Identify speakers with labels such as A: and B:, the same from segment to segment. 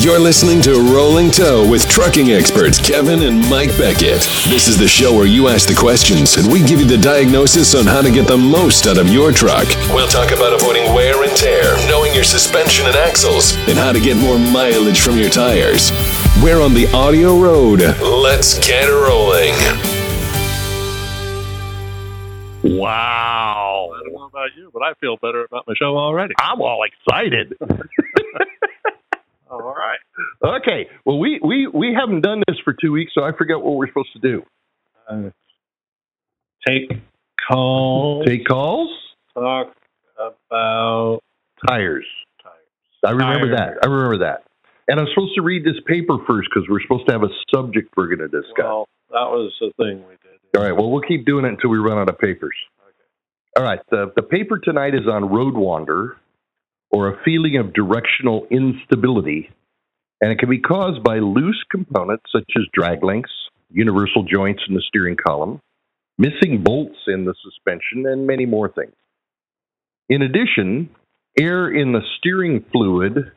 A: You're listening to Rolling Toe with trucking experts Kevin and Mike Beckett. This is the show where you ask the questions and we give you the diagnosis on how to get the most out of your truck. We'll talk about avoiding wear and tear, knowing your suspension and axles, and how to get more mileage from your tires. We're on the audio road. Let's get rolling.
B: Wow.
C: I don't know about you, but I feel better about my show already.
B: I'm all excited.
C: All right.
B: okay. Well, we, we, we haven't done this for two weeks, so I forget what we're supposed to do.
C: Uh, take calls.
B: Take calls,
C: talk about
B: tires.
C: tires.
B: I remember
C: Tires.
B: that. I remember that. And I'm supposed to read this paper first because we're supposed to have a subject we're going to discuss.
C: Well, that was the thing we did.
B: All right. Well, we'll keep doing it until we run out of papers. All right. The, the paper tonight is on road wander or a feeling of directional instability. And it can be caused by loose components such as drag links, universal joints in the steering column, missing bolts in the suspension, and many more things. In addition, air in the steering fluid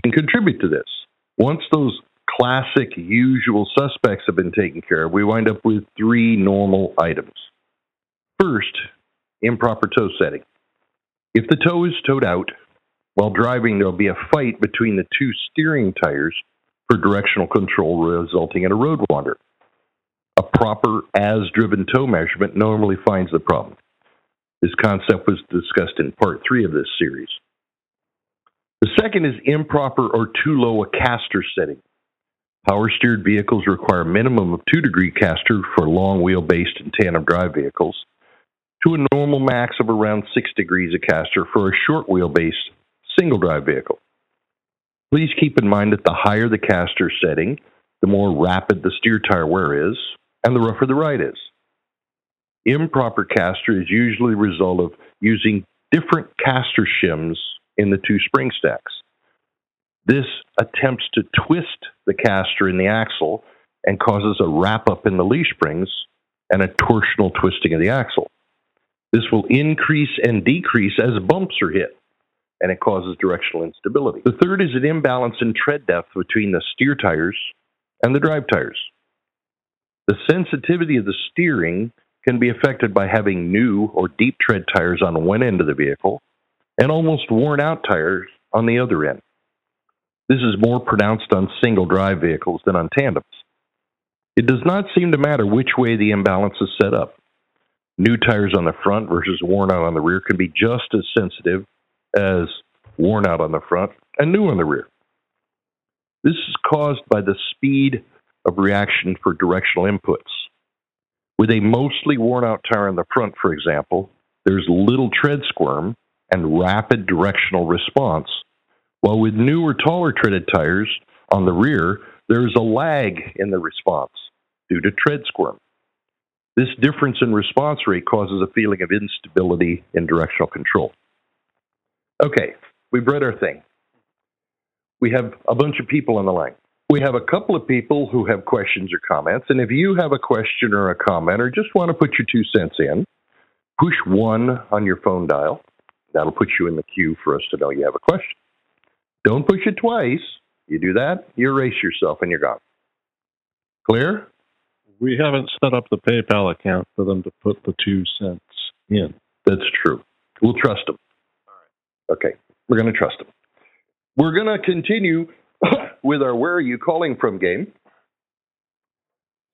B: can contribute to this. Once those classic usual suspects have been taken care of, we wind up with three normal items. First, improper toe setting. If the toe is towed out while driving, there'll be a fight between the two steering tires for directional control, resulting in a road wander. A proper as driven toe measurement normally finds the problem. This concept was discussed in part three of this series. The second is improper or too low a caster setting. Power steered vehicles require a minimum of 2 degree caster for long wheelbase and tandem drive vehicles, to a normal max of around 6 degrees of caster for a short wheelbase single drive vehicle. Please keep in mind that the higher the caster setting, the more rapid the steer tire wear is, and the rougher the ride is. Improper caster is usually a result of using different caster shims in the two spring stacks. This attempts to twist the caster in the axle and causes a wrap up in the leaf springs and a torsional twisting of the axle. This will increase and decrease as bumps are hit, and it causes directional instability. The third is an imbalance in tread depth between the steer tires and the drive tires. The sensitivity of the steering can be affected by having new or deep tread tires on one end of the vehicle and almost worn out tires on the other end. This is more pronounced on single drive vehicles than on tandems. It does not seem to matter which way the imbalance is set up. New tires on the front versus worn out on the rear can be just as sensitive as worn out on the front and new on the rear. This is caused by the speed of reaction for directional inputs. With a mostly worn out tire in the front, for example, there's little tread squirm and rapid directional response, while with newer, taller treaded tires on the rear, there's a lag in the response due to tread squirm. This difference in response rate causes a feeling of instability in directional control. Okay, we've read our thing. We have a bunch of people on the line. We have a couple of people who have questions or comments, and if you have a question or a comment or just want to put your two cents in, push one on your phone dial. That'll put you in the queue for us to know you have a question. Don't push it twice. You do that, you erase yourself and you're gone. Clear?
C: We haven't set up the PayPal account for them to put the two cents in.
B: That's true. We'll trust them. Okay, we're going to trust them. We're going to continue with our Where Are You Calling From game.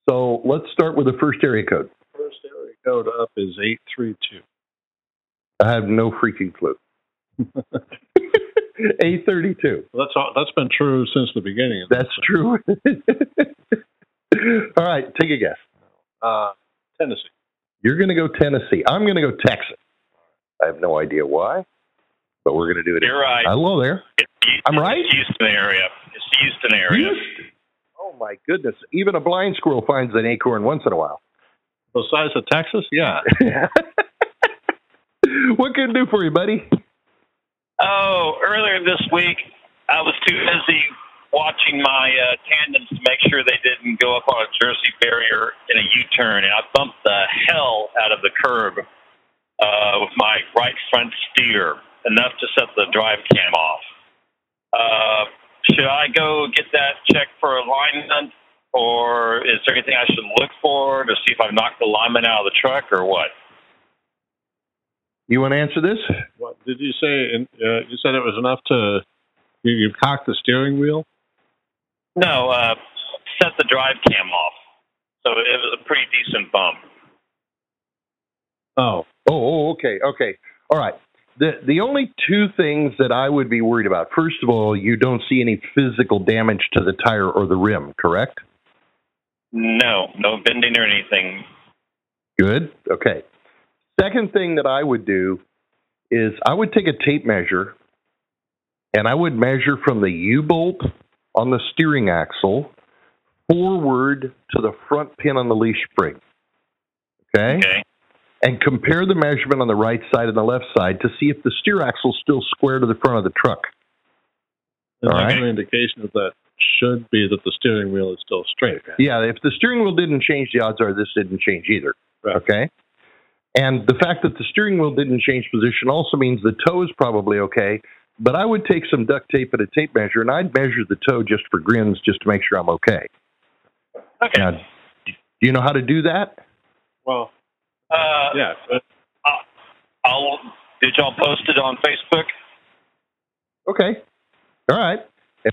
B: So let's start with the first area code.
C: First area code up is 832.
B: I have no freaking clue. A32.
C: Well, that's all, that's been true since the beginning.
B: That's true. All right, take a guess.
C: Uh, Tennessee.
B: You're going to go Tennessee. I'm going to go Texas. I have no idea why, but we're going to do it.
D: You're right.
B: Hello there.
D: It's Houston,
B: I'm right?
D: It's Houston area. It's the Houston area.
B: Houston. Oh my goodness! Even a blind squirrel finds an acorn once in a while.
C: The size of Texas? Yeah.
B: what can I do for you, buddy?
D: Oh, earlier this week, I was too busy watching my uh, tandems to make sure they didn't go up on a Jersey barrier in a U-turn, and I bumped the hell out of the curb uh, with my right front steer, enough to set the drive cam off. Uh, should I go get that check for alignment, or is there anything I should look for to see if I've knocked the alignment out of the truck, or what?
B: You want to answer this?
C: What did you say? Uh, you said it was enough to you, you cocked the steering wheel.
D: No, uh, set the drive cam off. So it was a pretty decent bump.
C: Oh,
B: Oh, oh, okay, okay. All right. The the only two things that I would be worried about. First of all, you don't see any physical damage to the tire or the rim, correct?
D: No, no bending or anything.
B: Good. Okay. Second thing that I would do is I would take a tape measure and I would measure from the U bolt on the steering axle forward to the front pin on the leaf spring. Okay?
D: Okay.
B: And compare the measurement on the right side and the left side to see if the steer axle is still square to the front of the truck.
C: an
B: All right.
C: indication of that should be that the steering wheel is still straight.
B: Yeah, if the steering wheel didn't change, the odds are this didn't change either.
C: Right.
B: Okay. And the fact that the steering wheel didn't change position also means the toe is probably okay. But I would take some duct tape and a tape measure, and I'd measure the toe just for grins, just to make sure I'm okay.
D: Okay.
B: Now, do you know how to do that?
C: Well,
D: Uh,
C: yeah, but
D: I'll. Did y'all post it on Facebook?
B: Okay. All right.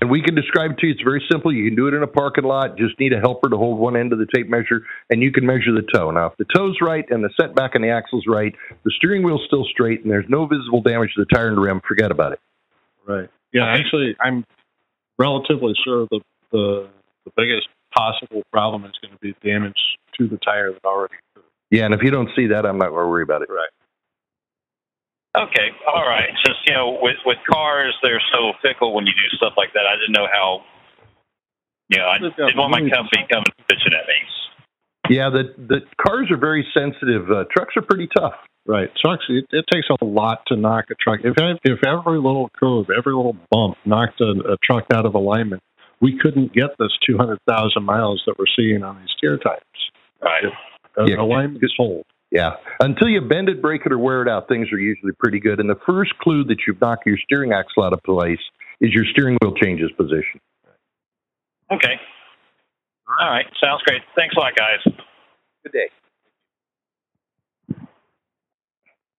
B: And we can describe it to you. It's very simple. You can do it in a parking lot. Just need a helper to hold one end of the tape measure, and you can measure the toe. Now, if the toe's right and the setback and the axle's right, the steering wheel's still straight, and there's no visible damage to the tire and rim, forget about it.
C: right. Yeah, actually, I'm relatively sure that the the biggest possible problem is going to be damage to the tire that already occurred.
B: Yeah, and if you don't see that, I'm not going to worry about it.
C: Right.
D: Okay. All right. Just you know, with with cars, they're so fickle when you do stuff like that. I didn't know how. You know, I
C: They've
D: didn't want my company coming bitching at me.
B: Yeah, the the cars are very sensitive. Uh, trucks are pretty tough.
C: Right. Trucks. It, it takes a lot to knock a truck. If if every little curve, every little bump knocked a, a truck out of alignment, we couldn't get this 200,000 miles that we're seeing on these steer tires.
D: Right.
B: Yeah.
C: Alignment is hold.
B: Yeah, until you bend it, break it, or wear it out, things are usually pretty good. And the first clue that you've knocked your steering axle out of place is your steering wheel changes position.
D: Okay. All right. Sounds great. Thanks a lot, guys.
B: Good day.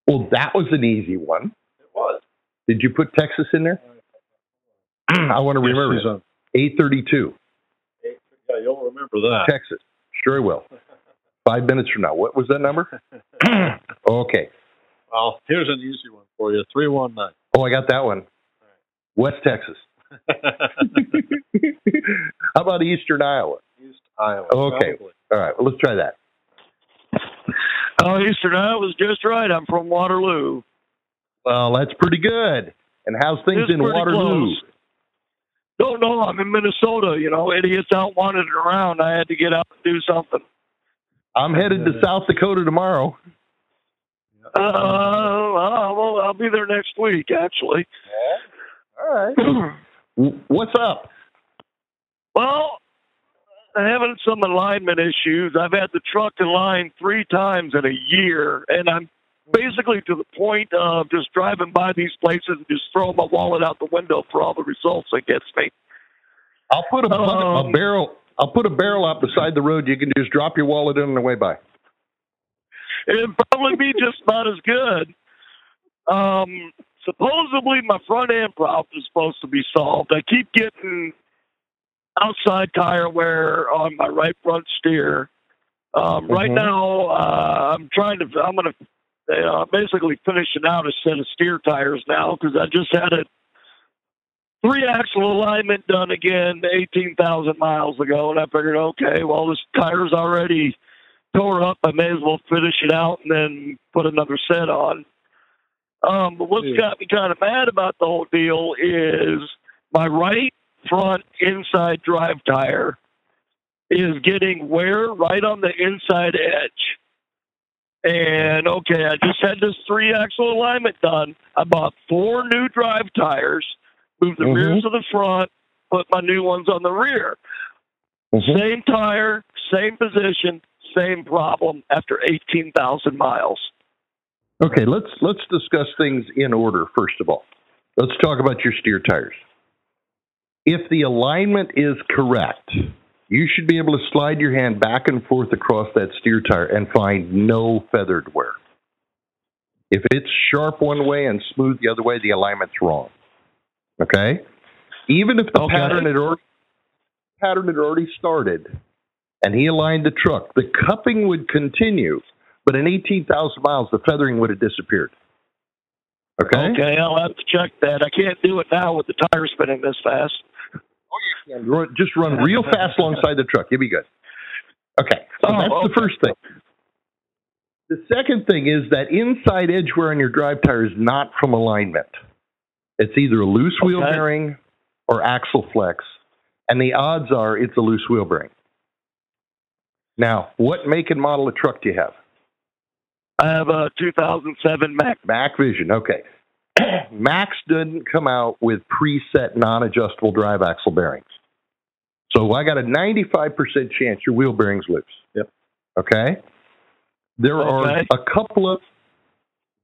B: Well, that was an easy one.
C: It was.
B: Did you put Texas in there? I want to remember it. 832,
C: Yeah, you'll remember that.
B: Texas. Sure will. Five minutes from now. What was that number? okay.
C: Well, here's an easy one for you. 319.
B: Oh, I got that one. West Texas. How about Eastern Iowa?
C: East Iowa.
B: Okay.
C: probably.
B: All right, well, let's try that.
E: Oh, Eastern Iowa was just right. I'm from Waterloo.
B: Well, that's pretty good. And how's things
E: It's
B: in Waterloo?
E: close. Don't know. I'm in Minnesota. You know, idiots out wandering around. I had to get out and do something.
B: I'm headed to South Dakota tomorrow.
E: Uh, uh, well, I'll be there next week, actually.
B: All right. What's up?
E: well, I'm having some alignment issues. I've had the truck in line three times in a year, and I'm basically to the point of just driving by these places and just throwing my wallet out the window for all the results it gets me.
B: I'll put a, bucket- a
E: Um,
B: barrel. I'll put a barrel out beside the road. You can just drop your wallet in on the way by.
E: It'd probably be just about as good. Um, supposedly, my front end problem is supposed to be solved. I keep getting outside tire wear on my right front steer. Um, Right
B: Mhm.
E: now, uh, I'm trying to. I'm going to uh, basically finishing out a set of steer tires now because I just had a three axle alignment done again 18,000 miles ago, and I figured, okay, well, this tire's already tore up. I may as well finish it out and then put another set on. Um, but what's
C: Yeah.
E: got me kind of mad about the whole deal is my right front inside drive tire is getting wear right on the inside edge. And okay, I just had this three axle alignment done. I bought four new drive tires, moved the
B: Mhm.
E: rears to the front, put my new ones on the rear. Same tire, same position, same problem after 18,000 miles.
B: Okay, let's let's discuss things in order. First of all, let's talk about your steer tires. If the alignment is correct, you should be able to slide your hand back and forth across that steer tire and find no feathered wear. If it's sharp one way and smooth the other way, the alignment's wrong. Okay? Even if the
E: Okay.
B: pattern had already pattern had already started and he aligned the truck, the cupping would continue, but in 18,000 miles, the feathering would have disappeared. Okay?
E: Okay, I'll have to check that. I can't do it now with the tire spinning this fast.
B: Oh, and run- Just run real fast alongside the truck. You'll be good. Okay. So
E: Oh,
B: that's the first thing. The second thing is that inside edge wear on your drive tire is not from alignment. It's either a loose wheel
E: Okay.
B: bearing or axle flex, and the odds are it's a loose wheel bearing. Now, what make and model of truck do you have?
E: I have a 2007 Mack.
B: Mack Vision. Okay. Macks didn't come out with preset non-adjustable drive axle bearings. So I got a 95% chance your wheel bearing's loose.
C: Yep.
B: Okay? There are a couple of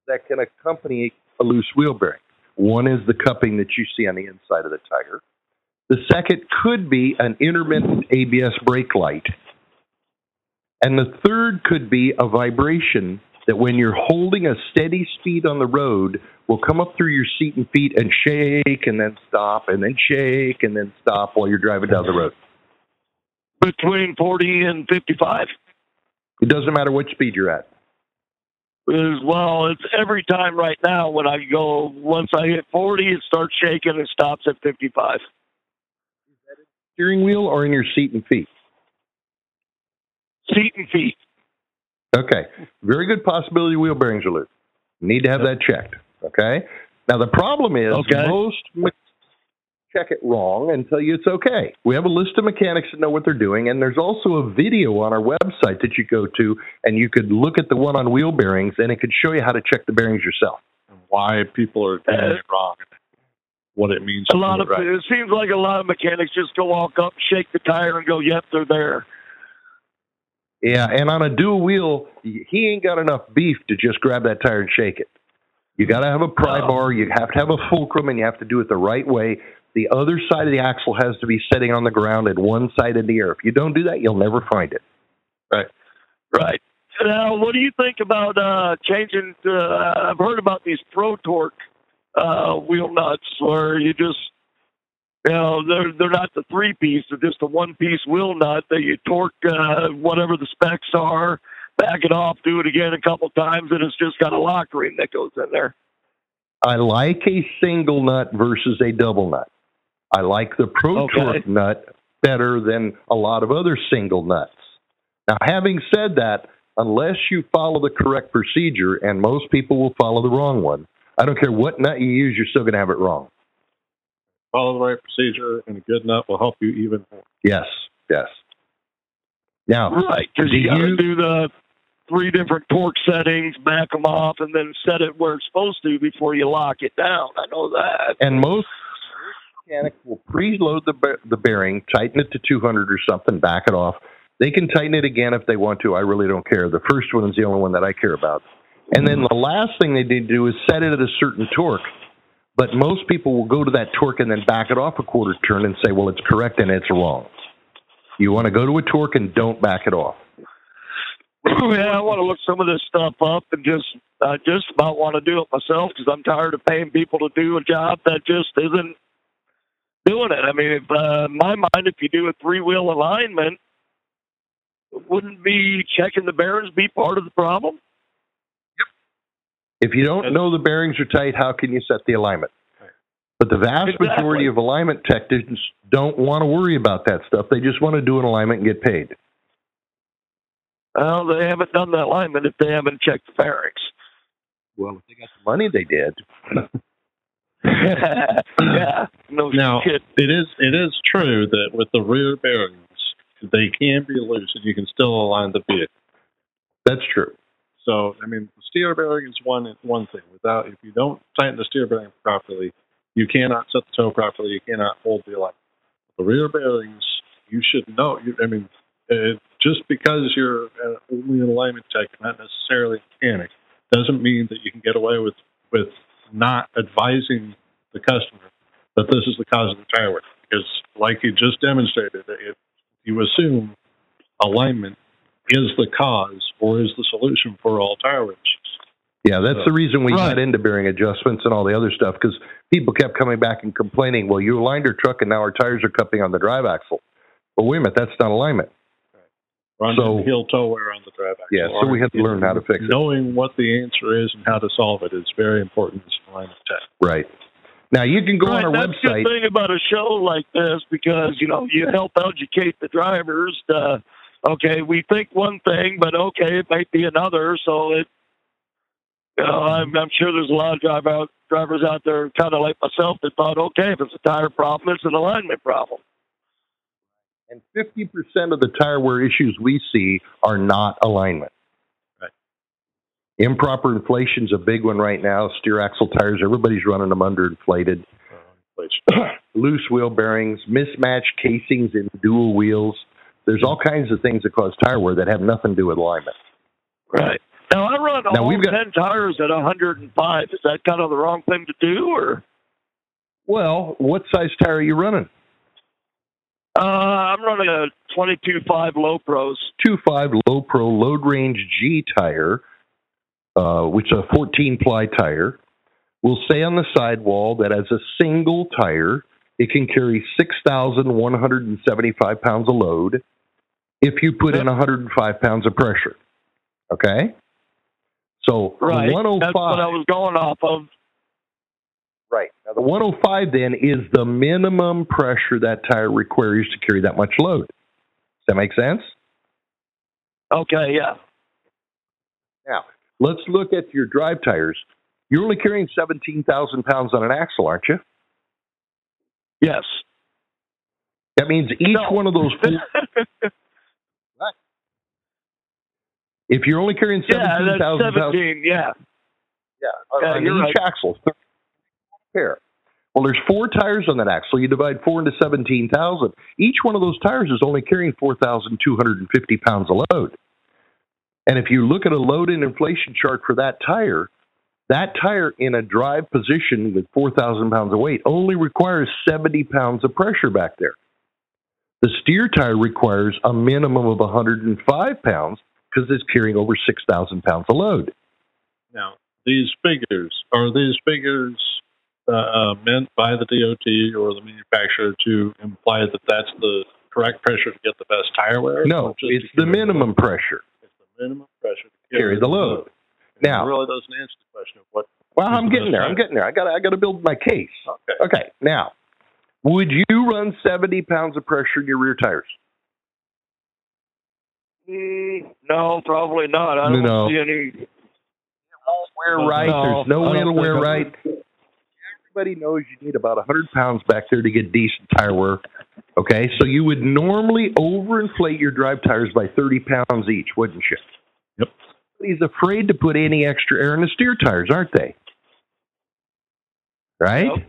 B: that can accompany a loose wheel bearing. One is the cupping that you see on the inside of the tire. The second could be an intermittent ABS brake light. And the third could be a vibration that when you're holding a steady speed on the road will come up through your seat and feet and shake and then stop and then shake and then stop while you're driving down the road.
E: between 40 and 55.
B: It doesn't matter what speed you're at.
E: Is well, it's every time right now when I go once I hit 40, it starts shaking and stops at 55.
B: Steering wheel or in your seat and feet?
E: Seat and feet.
B: Okay. Very good possibility wheel bearings are loose. Need to have that checked. Okay. Now the problem is
E: Okay.
B: most check it wrong and tell you it's okay. We have a list of mechanics that know what they're doing, and there's also a video on our website that you go to, and you could look at the one on wheel bearings, and it could show you how to check the bearings yourself.
C: and why people are doing
E: Uh,
C: it wrong, what it means.
E: A lot of
C: it right.
E: it seems like a lot of mechanics just go walk up, shake the tire, and go, "Yep, they're there."
B: Yeah, and on a dual wheel, he ain't got enough beef to just grab that tire and shake it. You got to have a pry bar, you have to have a fulcrum, and you have to do it the right way. The other side of the axle has to be sitting on the ground and one side in the air. If you don't do that, you'll never find it.
E: Right. Right. Now, what do you think about uh, changing? To, uh, I've heard about these Pro-Torq uh, wheel nuts, where you just, you know, they're they're not the three piece; they're just a one piece wheel nut that you torque uh, whatever the specs are, back it off, do it again a couple times, and it's just got a lock ring that goes in there.
B: I like a single nut versus a double nut. I like the Pro
E: Okay.
B: Torque nut better than a lot of other single nuts. Now, having said that, unless you follow the correct procedure, and most people will follow the wrong one, I don't care what nut you use, you're still going to have it wrong.
C: Follow the right procedure, and a good nut will help you even more.
B: Yes, yes. Now,
E: Right, because
B: do
E: you got to
B: you-
E: do the three different torque settings, back them off, and then set it where it's supposed to before you lock it down. I know that.
B: and most mechanics will preload the the bearing, tighten it to 200 or something, back it off. They can tighten it again if they want to. I really don't care. The first one is the only one that I care about. And then the last thing they need to do is set it at a certain torque. But most people will go to that torque and then back it off a quarter turn and say, well, it's correct and it's wrong. You want to go to a torque and don't back it off.
E: yeah, I want to look some of this stuff up and just I just about want to do it myself because I'm tired of paying people to do a job that just isn't doing it. I mean, if, uh, in my mind, if you do a three wheel alignment, wouldn't be checking the bearings be part of the problem?
B: If you don't know the bearings are tight, how can you set the alignment? But the vast
E: Exactly.
B: majority of alignment technicians don't want to worry about that stuff. They just want to do an alignment and get paid.
E: Well, they haven't done the alignment if they haven't checked the bearings.
B: Well, if they got the money, they did.
E: yeah, no
C: Now,
E: shit.
C: it is it is true that with the rear bearings, they can be loose, and you can still align the vehicle.
B: That's true.
C: So, I mean, the steer bearing is one one thing. Without, if you don't tighten the steer bearing properly, you cannot set the toe properly. You cannot hold the alignment. The rear bearings, you should know. You, I mean, uh, just because you're uh, only an alignment tech, not necessarily a mechanic, doesn't mean that you can get away with with not advising the customer that this is the cause of the tire wear. Because like you just demonstrated, if you assume alignment is the cause or is the solution for all tire wear issues.
B: Yeah, that's the reason we
E: Right.
B: got into bearing adjustments and all the other stuff because people kept coming back and complaining, well, you aligned our truck and now our tires are cupping on the drive axle. Well, wait a minute, that's not alignment.
C: Run
B: So-
C: heel toe wear on the drive axle.
B: Yeah, so we have to learn how to fix it.
C: Knowing what the answer is and how to solve it is very important as an alignment tech.
B: Right. Now, you can go
E: right,
B: on our
E: that's
B: website.
E: the thing about a show like this because you know you help educate the drivers. To, okay, we think one thing, but okay, it might be another. So it, you know, I'm, I'm sure there's a lot of drive out, drivers out there, kind of like myself, that thought, okay, if it's a tire problem, it's an alignment problem.
B: And 50% of the tire wear issues we see are not alignment.
C: Right.
B: Improper inflation's a big one right now. Steer axle tires, everybody's running them underinflated. Loose wheel bearings, mismatched casings in dual wheels. There's all kinds of things that cause tire wear that have nothing to do with alignment.
E: Right. Now I run
B: Now,
E: all
B: we've got-
E: ten tires at 105. Is that kind of the wrong thing to do, or?
B: Well, what size tire are you running?
E: Uh, I'm running a 22.5 low pros.
B: 2.5 low pro load range G tire, uh, which is a 14 ply tire, will say on the sidewall that as a single tire, it can carry 6,175 pounds of load if you put in 105 pounds of pressure. Okay? So
E: Right.
B: 105.
E: That's what I was going off of.
B: Right. Now, the 105 then is the minimum pressure that tire requires to carry that much load. Does that make sense?
E: Okay, yeah.
B: Now, let's look at your drive tires. You're only carrying 17,000 pounds on an axle, aren't you?
E: Yes.
B: That means each
E: No.
B: one of those four, if you're only carrying
E: yeah, that's
B: 17,000 pounds
E: 17. Yeah.
B: yeah, on,
E: Yeah, you're
B: each axle, 30 pair. Well, there's four tires on that axle. You divide four into 17,000. Each one of those tires is only carrying 4,250 pounds of load. And if you look at a load and inflation chart for that tire, that tire in a drive position with 4,000 pounds of weight only requires 70 pounds of pressure back there. The steer tire requires a minimum of 105 pounds because it's carrying over 6,000 pounds of load.
C: Now, these figures are these figures uh, uh, meant by the DOT or the manufacturer to imply that that's the correct pressure to get the best tire wear?
B: No, it's the
C: carry
B: minimum pressure.
C: It's the minimum pressure to
B: Carry the load.
C: And
B: Now-
C: it really doesn't answer the question of what.
B: Well, I'm getting there. I'm getting there. I got I got to build my case.
C: Okay.
B: Okay. Now, would you run 70 pounds of pressure in your rear tires?
E: Mm, no, probably not. I don't
B: No.
E: see any.
B: Wear right.
E: No,
B: There's no way
E: don't
B: to wear
E: think I
B: right. Everybody knows you need about 100 pounds back there to get decent tire wear. Okay, so you would normally overinflate your drive tires by 30 pounds each, wouldn't you?
C: Yep.
B: He's afraid to put any extra air in the steer tires, aren't they? Right?
E: Yep.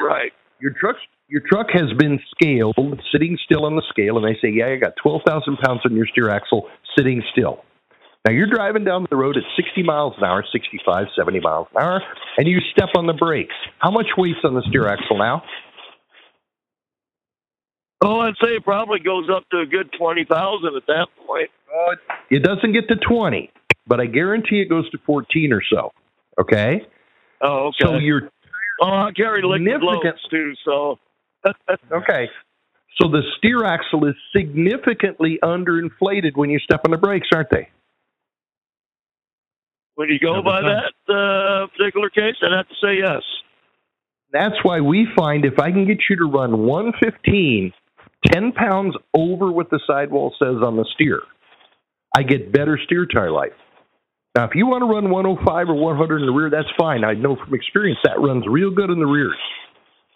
E: Right.
B: your truck your truck has been scaled sitting still on the scale and they say yeah you got 12,000 pounds on your steer axle sitting still now you're driving down the road at 60 miles an hour 65 70 miles an hour and you step on the brakes how much weight's on the steer axle now
E: Oh, I'd say it probably goes up to a good 20,000 at that point.
B: it doesn't get to 20 but i guarantee it goes to 14 or so okay
E: Oh, okay.
B: so you're
E: oh, I carry liquid loads too, so.
B: okay so the steer axle is significantly underinflated when you step on the brakes aren't they
E: when you go
C: Never
E: by
C: done.
E: that uh, particular case, I'd have to say yes.
B: That's why we find if I can get you to run 115, 10 pounds over what the sidewall says on the steer, I get better steer tire life. Now, if you want to run 105 or 100 in the rear, that's fine. I know from experience that runs real good in the rears.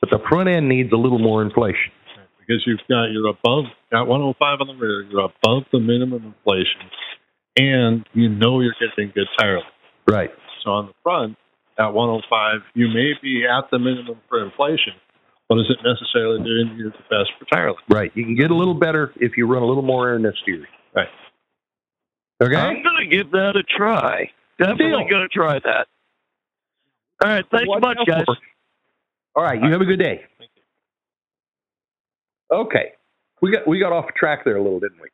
B: But the front end needs a little more inflation.
C: Because you've got you're above got 105 on the rear, you're above the minimum inflation, and you know you're getting good tire life.
B: Right.
C: So on the front, at 105, you may be at the minimum for inflation, but is it necessarily doing you the best for tire life?
B: Right. You can get a little better if you run a little more air next year. steer.
C: Right.
B: Okay?
E: I'm going to give that a try. Definitely
B: Deal.
E: going to try that. All right. Thanks
B: Watch
E: much, guys.
B: for. All right. You have a good day. Okay, we got we got off track there a little, didn't we?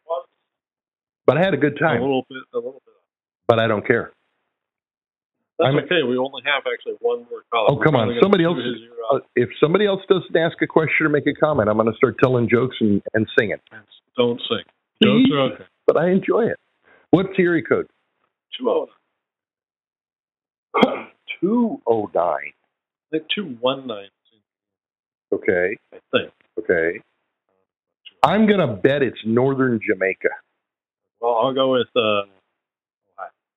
B: But I had a good time.
C: A little bit, a little bit.
B: But I don't care.
C: That's
B: I'm-
C: okay. We only have actually one more caller.
B: Oh, come on. Somebody else- Uh, if somebody else doesn't ask a question or make a comment, I'm going to start telling jokes and, and singing.
C: Don't sing. Jokes are okay.
B: But I enjoy it. What's the area code?
C: Two oh
B: Two oh nine.
C: I think two one nine.
B: Okay.
C: I think.
B: Okay. I'm going to bet it's northern Jamaica.
C: Well, I'll go with uh,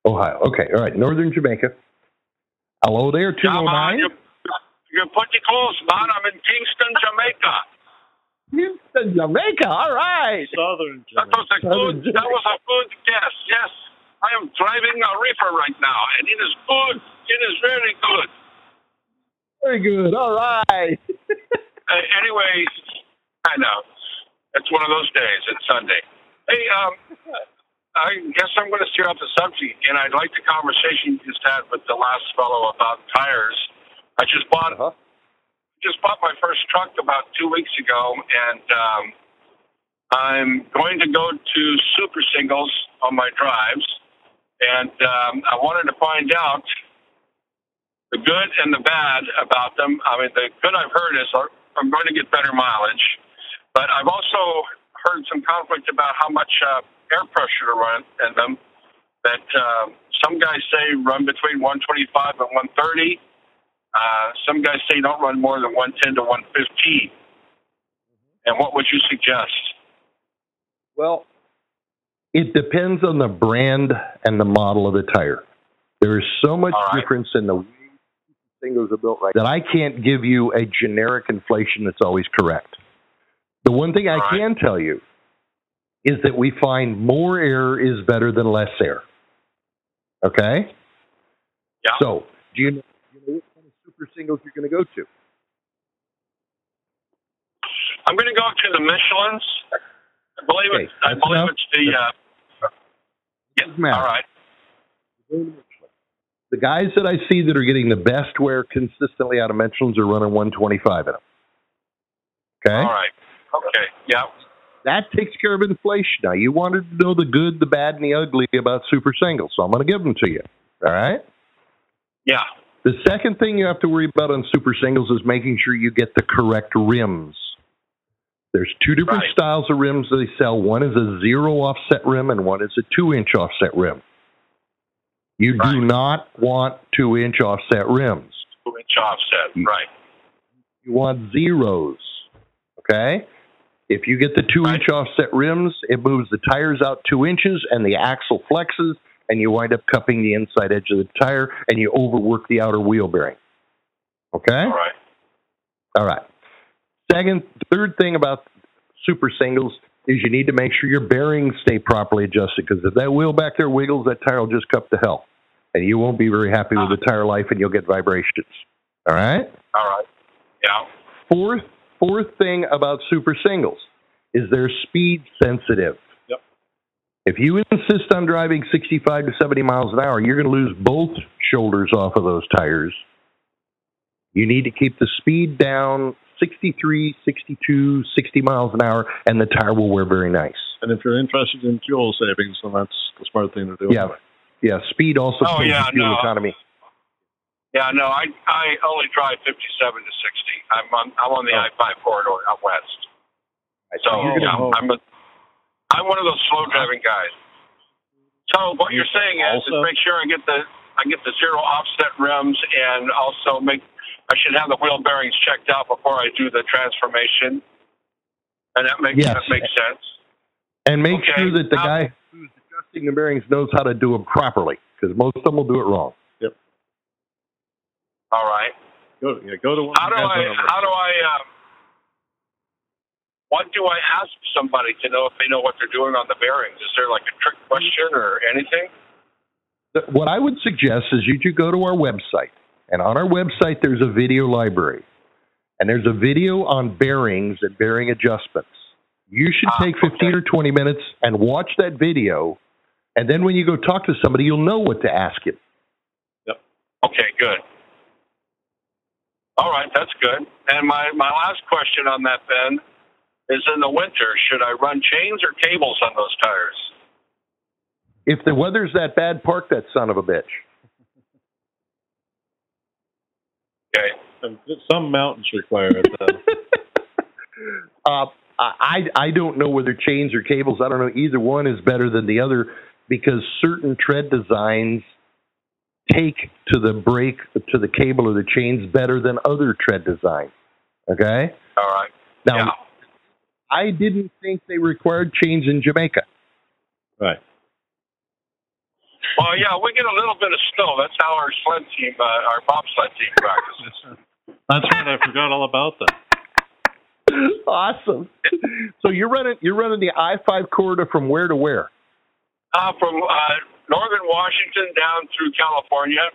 B: Ohio. Okay. All right. Northern Jamaica. Hello there,
F: Yeah, man,
B: 209.
F: you're, you're pretty close, man. I'm in Kingston, Jamaica.
B: Houston, Jamaica. All right.
C: Southern
F: That was a good. That was a good guess. Yes, I am driving a reefer right now, and it is good. It is very good.
B: Very good. All right.
F: Uh, anyway, I know it's one of those days. It's Sunday. Hey, um, I guess I'm going to steer off the subject again. I'd like the conversation you just had with the last fellow about tires. I just bought
B: Uh-huh.
F: just bought my first truck about two weeks ago, and um, I'm going to go to super singles on my drives, and um, I wanted to find out the good and the bad about them. I mean, the good I've heard is I'm going to get better mileage, but I've also heard some conflict about how much uh, air pressure to run in them. That uh, some guys say run between 125 and 130. Uh, some guys say don't run more than 110 to 115. And what would you suggest?
B: Well, it depends on the brand and the model of the tire. There is so much
F: right.
B: difference in the way singles are built right that I can't give you a generic inflation that's always correct. The one thing I
F: All right.
B: can tell you is that we find more air is better than less air. Okay?
F: Yeah.
B: So, do you know, do you know what kind of super singles you're going to go to?
F: I'm going to go to the Michelin's. I believe
B: Okay,
F: it's. I
B: that's
F: believe
B: enough.
F: it's the. Uh, yeah. All right.
B: The guys that I see that are getting the best wear consistently out of Michelin's are running 125 in them. Okay?
F: All right. Okay. Yeah.
B: That takes care of inflation. Now, you wanted to know the good, the bad, and the ugly about super singles, so I'm going to give them to you. All right?
F: Yeah.
B: The second thing you have to worry about on super singles is making sure you get the correct rims. There's two different
F: Right.
B: styles of rims they sell. One is a zero offset rim, and one is a two inch offset rim. You do not want two inch offset rims.
F: Two inch offset. Right.
B: You want zeros. Okay? If you get the two inch offset rims, it moves the tires out two inches and the axle flexes, and you wind up cupping the inside edge of the tire and you overwork the outer wheel bearing. Okay?
F: All right.
B: All right. Second, third thing about super singles is you need to make sure your bearings stay properly adjusted because if that wheel back there wiggles, that tire will just cup to hell. And you won't be very happy with the tire life and you'll get vibrations. All right?
F: All right. Yeah.
B: Fourth, fourth thing about super singles is they're speed sensitive.
C: Yep.
B: If you insist on driving 65 to 70 miles an hour, you're going to lose both shoulders off of those tires. You need to keep the speed down 63, 62, 60 miles an hour, and the tire will wear very nice.
C: And if you're interested in fuel savings, then that's the smart thing to do.
B: Yeah. Yeah, speed also
F: Oh,
B: kills
F: yeah,
B: fuel
F: no.
B: economy.
F: Yeah. No, I I only drive 57 to 60. I'm on I'm on the
B: Oh.
F: I-5 corridor out west. So yeah, I'm a, I'm one of those slow driving guys. So what you're saying is, is make sure I get the I get the zero offset rims, and also make I should have the wheel bearings checked out before I do the transformation. And that makes
B: Yes.
F: that makes sense.
B: And make
F: Okay,
B: sure that the
F: now-
B: guy who's adjusting the bearings knows how to do them properly because most of them will do it wrong.
F: All right.
C: Go, yeah, go to one.
F: How do I
C: guys on the-
F: how do I um, what do I ask somebody to know if they know what they're doing on the bearings? Is there like a trick question or anything?
B: What I would suggest is you should go to our website, and on our website there's a video library, and there's a video on bearings and bearing adjustments. You should
F: Ah,
B: take 15
F: okay.
B: or 20 minutes and watch that video, and then when you go talk to somebody, you'll know what to ask him. Yep.
F: Okay, good. All right, that's good. And my, my last question on that Ben, is in the winter. Should I run chains or cables on those tires?
B: If the weather's that bad, park that son of a bitch.
F: Okay.
C: And some mountains require it. Though.
B: uh, I I don't know whether chains or cables. I don't know either one is better than the other because certain tread designs take to the brake to the cable or the chains better than other tread designs. Okay.
F: All right.
B: Now,
F: Yeah.
B: I didn't think they required chains in Jamaica.
C: right.
F: Well, yeah, we get a little bit of snow. That's how our sled team, uh, our bobsled team practices.
C: That's right. I forgot all about that.
B: awesome. So you're running you're running the I five corridor from where to where?
F: Uh, from uh, northern Washington down through California.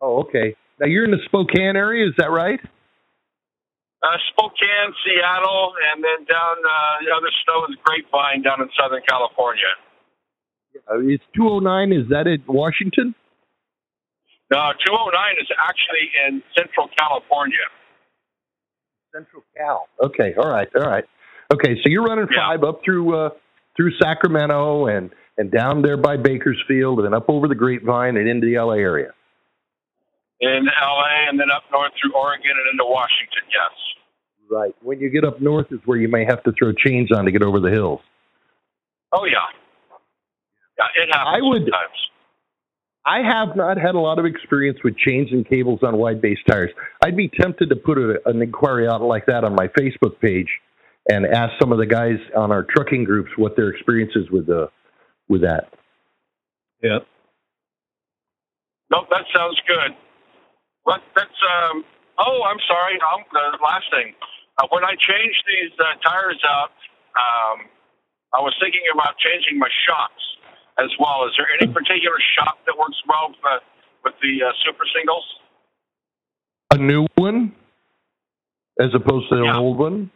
B: Oh, okay. Now you're in the Spokane area, is that right?
F: Uh, Spokane, Seattle, and then down uh, the other snow is Grapevine down in Southern California.
B: Uh, it's 209. Is that in Washington?
F: No, 209 is actually in Central California.
B: Central Cal. Okay. All right. All right. Okay. So you're running
F: Yeah.
B: five up through uh, through Sacramento and and down there by Bakersfield and up over the Grapevine and into the LA area.
F: In LA and then up north through Oregon and into Washington, yes.
B: Right. When you get up north is where you may have to throw chains on to get over the hills.
F: Oh, yeah. Yeah, it happens
B: I would-
F: sometimes.
B: I have not had a lot of experience with chains and cables on wide base tires. I'd be tempted to put a, an inquiry out like that on my Facebook page and ask some of the guys on our trucking groups what their experience is with the with that.
C: Yeah.
F: Nope, that sounds good. But that's um. Oh, I'm sorry. Um, the last thing, uh, when I changed these uh, tires out, um, I was thinking about changing my shocks as well. Is there any particular shock that works well with, uh, with the uh, super singles?
B: A new one as opposed to an
F: Yeah.
B: old one.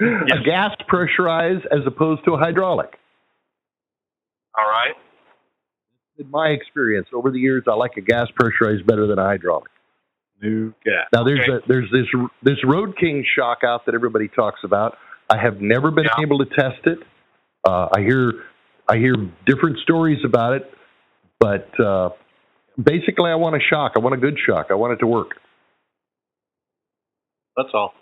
B: A gas pressurized as opposed to a hydraulic.
F: All right.
B: In my experience over the years, I like a gas pressurized better than a hydraulic.
C: New gas.
B: Now there's
F: Okay.
B: a, there's this this Road King shock out that everybody talks about. I have never been
F: Yeah.
B: able to test it. Uh, I hear I hear different stories about it, but uh, basically, I want a shock. I want a good shock. I want it to work.
C: That's all.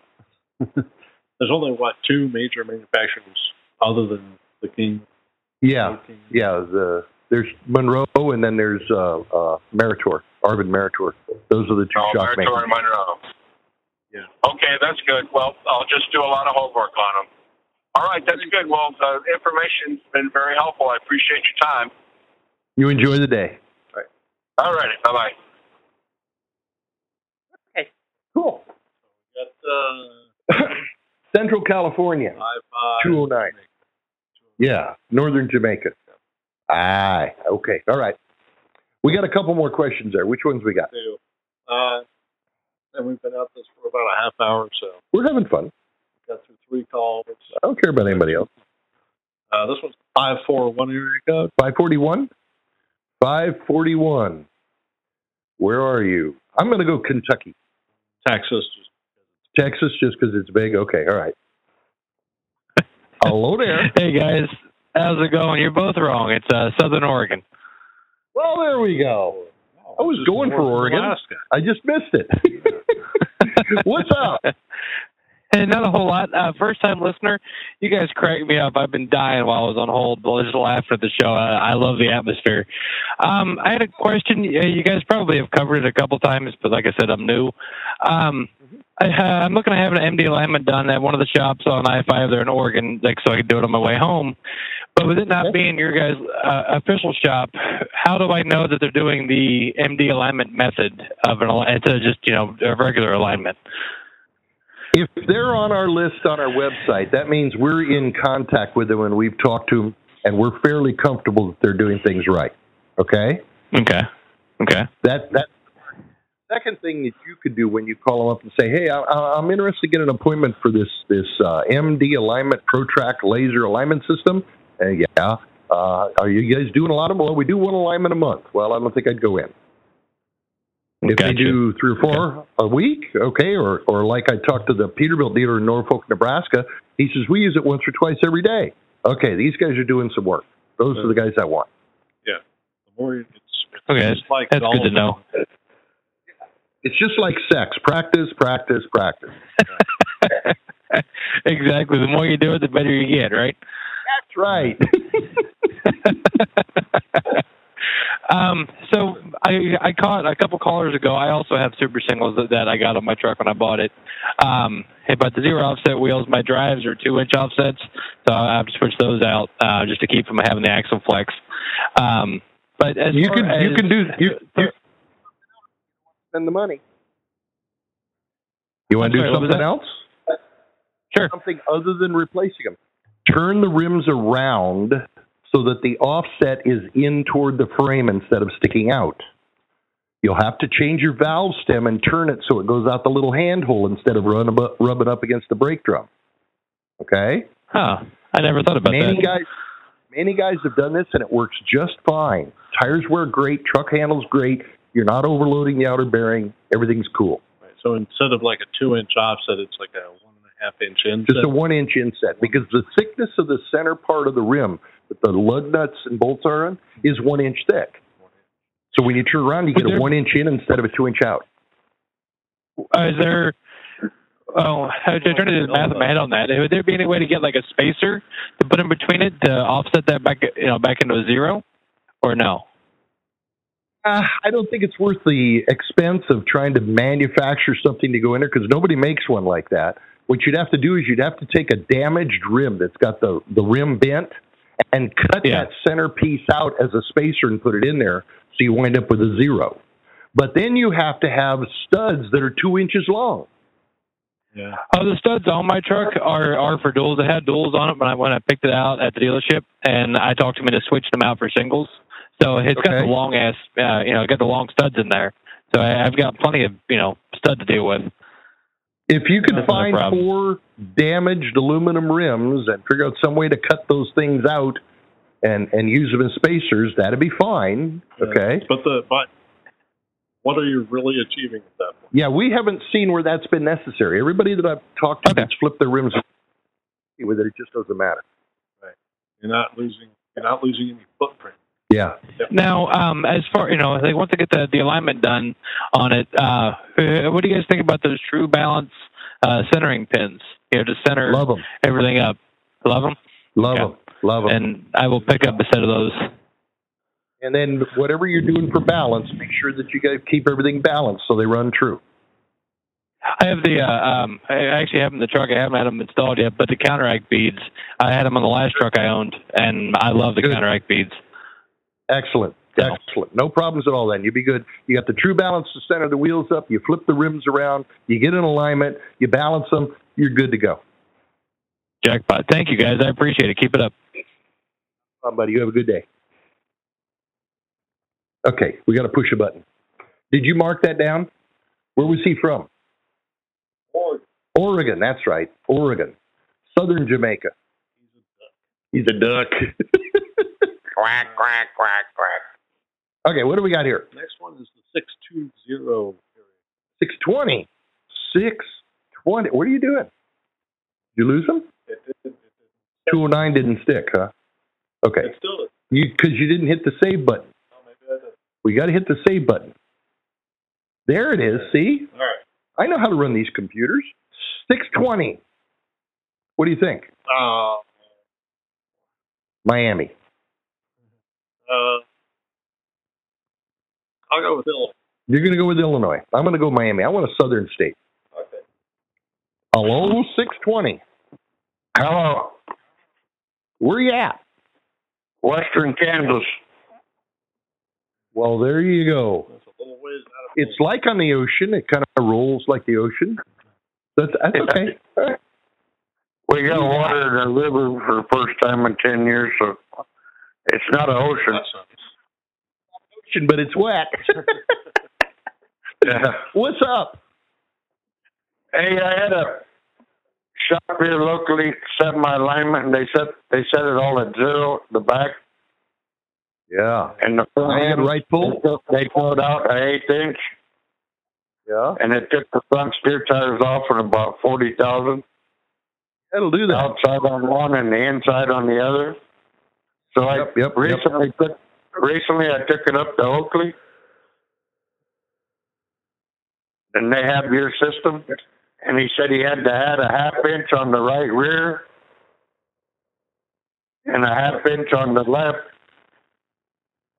C: There's only what two major manufacturers other than the King.
B: Yeah,
C: King?
B: yeah. The there's Monroe and then there's uh, uh, Meritor, Arvin Meritor. Those are the two
F: Oh,
B: shock
F: Meritor and
B: makers.
F: Monroe.
C: Yeah.
F: Okay, that's good. Well, I'll just do a lot of homework on them. All right, that's good. Well, the information's been very helpful. I appreciate your time.
B: You enjoy the day.
F: All righty. Bye bye. Okay.
B: Cool.
C: Got uh,
B: Central California,
C: five five.
B: 209. Yeah, northern Jamaica. Aye. Okay. All right. We got a couple more questions there. Which ones we got?
C: Uh, and we've been at this for about a half hour or so.
B: We're having fun.
C: Got through three calls.
B: I don't care about anybody else.
C: Uh, this one's five four one area code.
B: 541? 541. Where are you? I'm going to go Kentucky.
C: Texas.
B: Texas, just because it's big. Okay. All right. Hello there.
G: Hey guys, how's it going? You're both wrong. It's uh, Southern Oregon.
B: Well, there we go. I was going for Oregon.
C: Alaska.
B: I just missed it. What's up?
G: Not a whole lot. Uh, first time listener, you guys crack me up. I've been dying while I was on hold, but just laughing at the show. I, I love the atmosphere. Um, I had a question. Uh, You guys probably have covered it a couple times, but like I said, I'm new. Um, I, uh, I'm looking to have an MD alignment done at one of the shops on I-5 there in Oregon, like so I can do it on my way home. But with it not being your guys' uh, official shop, how do I know that they're doing the MD alignment method of an instead of just you know a regular alignment?
B: If they're on our list on our website, that means we're in contact with them and we've talked to them and we're fairly comfortable that they're doing things right. Okay?
G: Okay. Okay.
B: That that second thing that you could do when you call them up and say, "Hey, I, I'm interested in getting an appointment for this this uh, MD alignment ProTrack laser alignment system." And yeah, uh, are you guys doing a lot of? Well, we do one alignment a month. Well, I don't think I'd go in. If
G: Gotcha.
B: they do three or four a week, okay, or or like I talked to the Peterbilt dealer in Norfolk, Nebraska, he says we use it once or twice every day. Okay, these guys are doing some work. Those are the guys I want. Yeah.
C: The more it's, it's
G: Okay,
C: just like
G: that's good to
C: golf.
G: know.
B: It's just like sex: practice, practice, practice.
G: exactly. The more you do it, the better you get, right?
B: That's right.
G: um, so I I caught a couple callers ago. I also have super singles that, that I got on my truck when I bought it. Um, but the zero offset wheels, my drives are two inch offsets, so I have to switch those out uh, just to keep from having the axle flex. Um, but as
B: you
G: far
B: can you can do you, you spend the money. You want to do
G: sorry,
B: something else?
G: Sure.
B: Something other than replacing them. Turn the rims around so that the offset is in toward the frame instead of sticking out. You'll have to change your valve stem and turn it so it goes out the little hand hole instead of run ab- rubbing up against the brake drum. Okay?
G: Huh. I never thought about
B: many
G: that.
B: guys many guys have done this and it works just fine. Tires wear great, truck handles great, you're not overloading the outer bearing, everything's cool.
C: Right. So instead of like a two inch offset, it's like a one and a half inch inset.
B: Just a one inch inset because the thickness of the center part of the rim that the lug nuts and bolts are on is one inch thick. So when you turn around, you
G: Would
B: get a one inch in instead of a two inch out.
G: Uh, is there? Oh, I'm trying to do the math in my head on that. Would there be any way to get like a spacer to put in between it to offset that back, you know, back into a zero, or no?
B: Uh, I don't think it's worth the expense of trying to manufacture something to go in there because nobody makes one like that. What you'd have to do is you'd have to take a damaged rim that's got the, the rim bent and cut
G: Yeah.
B: that center piece out as a spacer and put it in there so you wind up with a zero. But then you have to have studs that are two inches long.
C: yeah.
G: Oh, the studs on my truck are are for duals. It had duals on it when I when I picked it out at the dealership, and I talked to him to switch them out for singles. So it's got the long ass, uh, you know, got the long studs in there. So I, I've got plenty of you know stud to deal with.
B: If you could
G: That's
B: find four damaged aluminum rims and figure out some way to cut those things out and, and use them as spacers, that'd be fine. Okay.
C: But the but what are you really achieving at that point?
B: Yeah, we haven't seen where that's been necessary. Everybody that I've talked to
G: Okay.
B: that's flipped their rims with it, it just doesn't matter.
C: You're not losing. You're not losing any footprint.
B: Yeah.
G: Now, um, as far you know, like once I get the, the alignment done on it, uh, uh, what do you guys think about those True Balance uh, centering pins? You know, to center
B: Love them.
G: everything up. Love them,
B: Love
G: Yeah.
B: them. Love them.
G: and I will pick up a set of those.
B: And then whatever you're doing for balance, make sure that you guys keep everything balanced so they run true.
G: I have the, uh, um, I actually have them in the truck. I haven't had them installed yet, but the counteract beads, I had them on the last truck I owned, and I love the
B: Good.
G: counteract beads.
B: Excellent. Excellent. No problems at all then. You'll be good. You got the true balance to center the wheels up, you flip the rims around, you get in alignment, you balance them, you're good to go.
G: Jackpot. Thank you guys. I appreciate it. Keep it up.
B: Come buddy. You have a good day. Okay, we got to push a button. Did you mark that down? Where was he from? Oregon. Oregon. That's right. Oregon. Southern Jamaica. He's a duck.
H: Quack, quack, quack, quack.
B: okay, what do we got here?
C: Next one is the six two zero.
B: 620. 620. What are you doing? Did you lose them?
C: It, it, it,
B: 209 didn't stick, huh? Okay.
C: it's still.
B: You Because you didn't hit the save button.
C: Oh, maybe I did.
B: We got to hit the save button. There it is. See?
C: All right.
B: I know how to run these computers. 620. What do you think?
C: Uh,
B: Miami.
C: Uh, I'll go with Illinois.
B: You're going to go with Illinois. I'm going to go Miami. I want a southern state.
C: Okay.
B: Hello, 620.
H: Hello,
B: Where you at?
H: Western Kansas.
B: Well, there you go.
C: That's a little ways out of.
B: It's like on the ocean. It kind of rolls like the ocean. That's, that's okay.
H: We got water in our river for the first time in 10 years, so it's not an ocean.
B: Ocean, but it's wet.
H: Yeah.
B: What's up?
H: Hey, I had a shop here locally set my alignment, and they set they set it all at zero. The back
B: Yeah.
H: and the front oh,
B: I had
H: end,
B: right pull.
H: They pulled out an eighth inch.
B: Yeah.
H: and it took the front steer tires off in about forty thousand.
B: That'll do that.
H: Outside on one and the inside on the other. So I
B: Yep, yep, yep.
H: recently took recently I took it up to Oakley. And they have your system. And he said he had to add a half inch on the right rear and a half inch on the left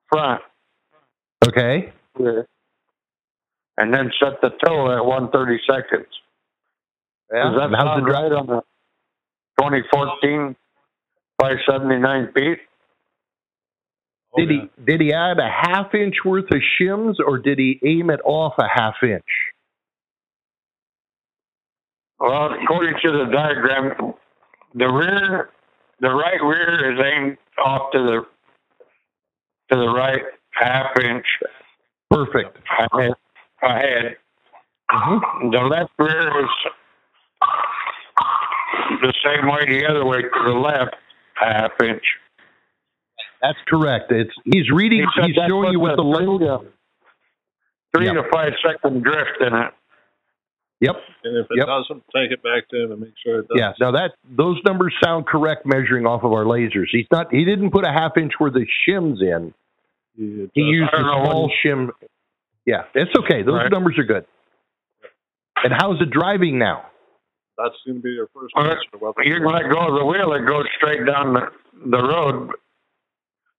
H: front
B: Okay.
H: rear. And then set the toe at one thirty seconds.
B: Yeah.
H: Does that sound right on the 2014 579 feet?
B: Did he did he add a half inch worth of shims or did he aim it off a half inch?
H: Well, according to the diagram, the rear, the right rear is aimed off to the to the right half inch
B: Perfect.
H: ahead. ahead.
B: Mm-hmm.
H: The left rear is the same way the other way to the left half inch.
B: That's correct. It's he's reading.
H: He
B: He's showing you
H: puts
B: what the
H: a
B: load.
H: three to- Three
B: Yep.
H: to five second drift in it.
B: Yep.
C: And if it
B: Yep.
C: doesn't, take it back to him and make sure it does.
B: Yeah. Now that those numbers sound correct measuring off of our lasers. He's not. He didn't put a half inch where the shims in.
C: He,
B: He used
H: I
B: a small shim. Yeah, it's okay. Those
H: Right.
B: numbers are good. And how's it driving now?
C: that's going to be your first question.
H: Well,
C: answer. to whether-
H: You can let go of the wheel; it goes straight down the the road.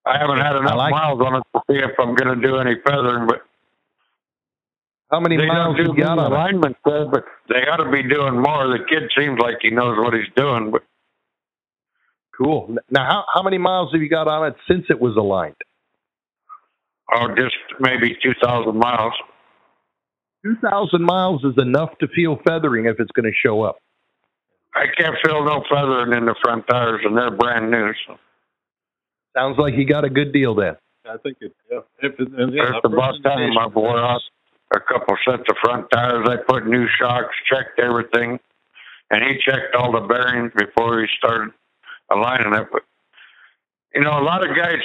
H: I haven't had enough
B: like-
H: miles on it to see if I'm going to do any feathering, but
B: How many
H: they
B: miles
H: don't
B: you got on it?
H: there, but they ought to be doing more. The kid seems like he knows what he's doing, but
B: Cool. Now, how how many miles have you got on it since it was aligned?
H: oh, just maybe two thousand miles.
B: Two thousand miles is enough to feel feathering if it's going to show up.
H: I can't feel no feathering in the front tires, and they're brand new. So
B: Sounds like you got a good deal then.
C: I think it. Yeah. If it, and yeah,
H: There's the bus
C: first
H: time
C: indication-
H: I wore a couple sets of front tires. I put new shocks, checked everything, and he checked all the bearings before he started aligning it. But you know, a lot of guys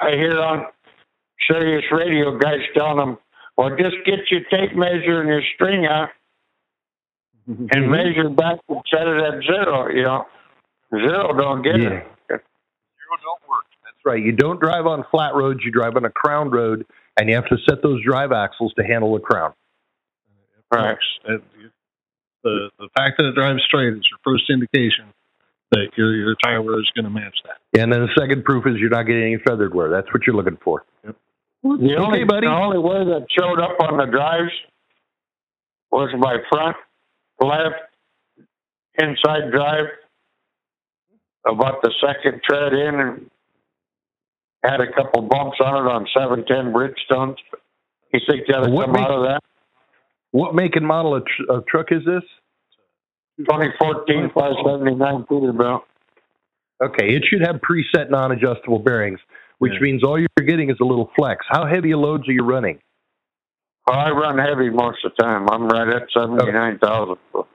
H: I hear on Sirius radio guys telling them, "Well, just get your tape measure and your string out
C: Mm-hmm.
H: and measure back and set it at zero." You know, zero don't get
B: Yeah.
H: it.
B: Zero don't work. That's right. You don't drive on flat roads. You drive on a crown road, and you have to set those drive axles to handle the crown.
H: Right.
C: And you- the the fact that it drives straight is your first indication that your your tire wear is going to match that.
B: And then the second proof is you're not getting any feathered wear. That's what you're looking for.
H: The only,
B: buddy.
H: The only way that showed up on the drives was my front left inside drive about the second tread in and had a couple bumps on it on 710 Bridgestones. You think that'll
B: What
H: come
B: makes-
H: out of that?
B: What make and model of, tr- of truck is this?
H: 2014 579 Peterbilt.
B: Okay, it should have preset non-adjustable bearings, which
C: Yeah.
B: means all you're getting is a little flex. How heavy a loads are you running?
H: Well, I run heavy most of the time. I'm right at 79,000.
B: Okay,